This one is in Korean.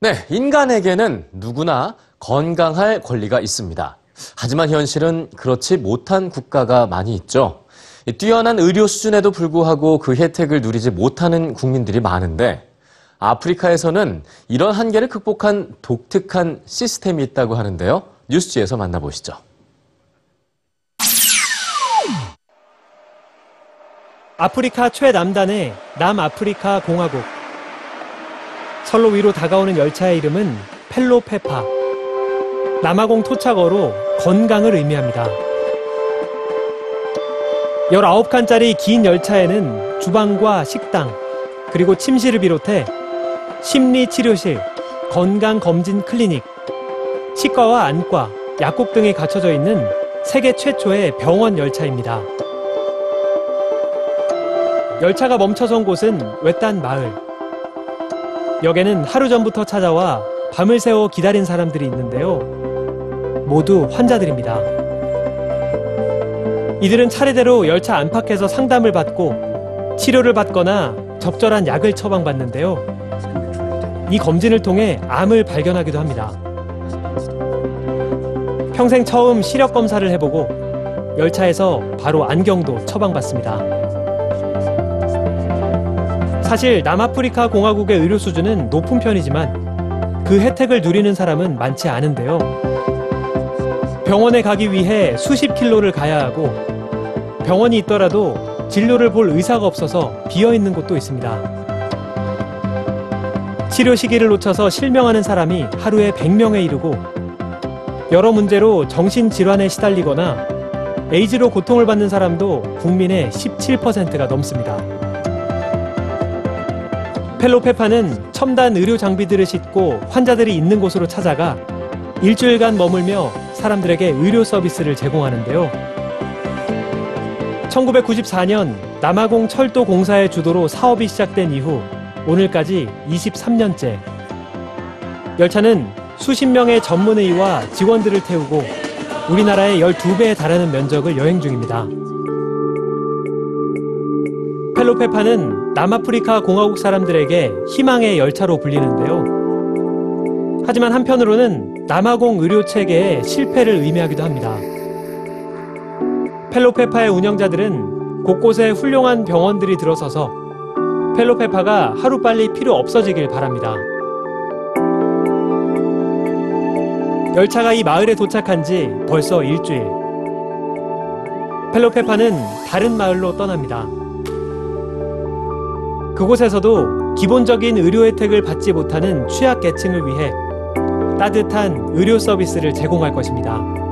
네, 인간에게는 누구나 건강할 권리가 있습니다. 하지만 현실은 그렇지 못한 국가가 많이 있죠. 이 뛰어난 의료 수준에도 불구하고 그 혜택을 누리지 못하는 국민들이 많은데 아프리카에서는 이런 한계를 극복한 독특한 시스템이 있다고 하는데요. 뉴스지에서 만나보시죠. 아프리카 최남단의 남아프리카 공화국. 선로 위로 다가오는 열차의 이름은 펠로페파. 남아공 토착어로 건강을 의미합니다. 19칸짜리 긴 열차에는 주방과 식당, 그리고 침실을 비롯해 심리치료실, 건강검진 클리닉, 치과와 안과, 약국 등이 갖춰져 있는 세계 최초의 병원 열차입니다. 열차가 멈춰선 곳은 외딴 마을. 역에는 하루 전부터 찾아와 밤을 새워 기다린 사람들이 있는데요. 모두 환자들입니다. 이들은 차례대로 열차 안팎에서 상담을 받고 치료를 받거나 적절한 약을 처방받는데요. 이 검진을 통해 암을 발견하기도 합니다. 평생 처음 시력 검사를 해보고 열차에서 바로 안경도 처방받습니다. 사실 남아프리카 공화국의 의료 수준은 높은 편이지만 그 혜택을 누리는 사람은 많지 않은데요. 병원에 가기 위해 수십 킬로를 가야 하고 병원이 있더라도 진료를 볼 의사가 없어서 비어 있는 곳도 있습니다. 치료 시기를 놓쳐서 실명하는 사람이 하루에 100명에 이르고 여러 문제로 정신질환에 시달리거나 에이즈로 고통을 받는 사람도 국민의 17%가 넘습니다. 펠로페파는 첨단 의료 장비들을 싣고 환자들이 있는 곳으로 찾아가 일주일간 머물며 사람들에게 의료 서비스를 제공하는데요. 1994년 남아공 철도 공사의 주도로 사업이 시작된 이후 오늘까지 23년째 열차는 수십 명의 전문의와 직원들을 태우고 우리나라의 12배에 달하는 면적을 여행 중입니다. 펠로페파는 남아프리카 공화국 사람들에게 희망의 열차로 불리는데요. 하지만 한편으로는 남아공 의료 체계의 실패를 의미하기도 합니다. 펠로페파의 운영자들은 곳곳에 훌륭한 병원들이 들어서서 펠로페파가 하루빨리 필요 없어지길 바랍니다. 열차가 이 마을에 도착한 지 벌써 일주일. 펠로페파는 다른 마을로 떠납니다. 그곳에서도 기본적인 의료 혜택을 받지 못하는 취약계층을 위해 따뜻한 의료 서비스를 제공할 것입니다.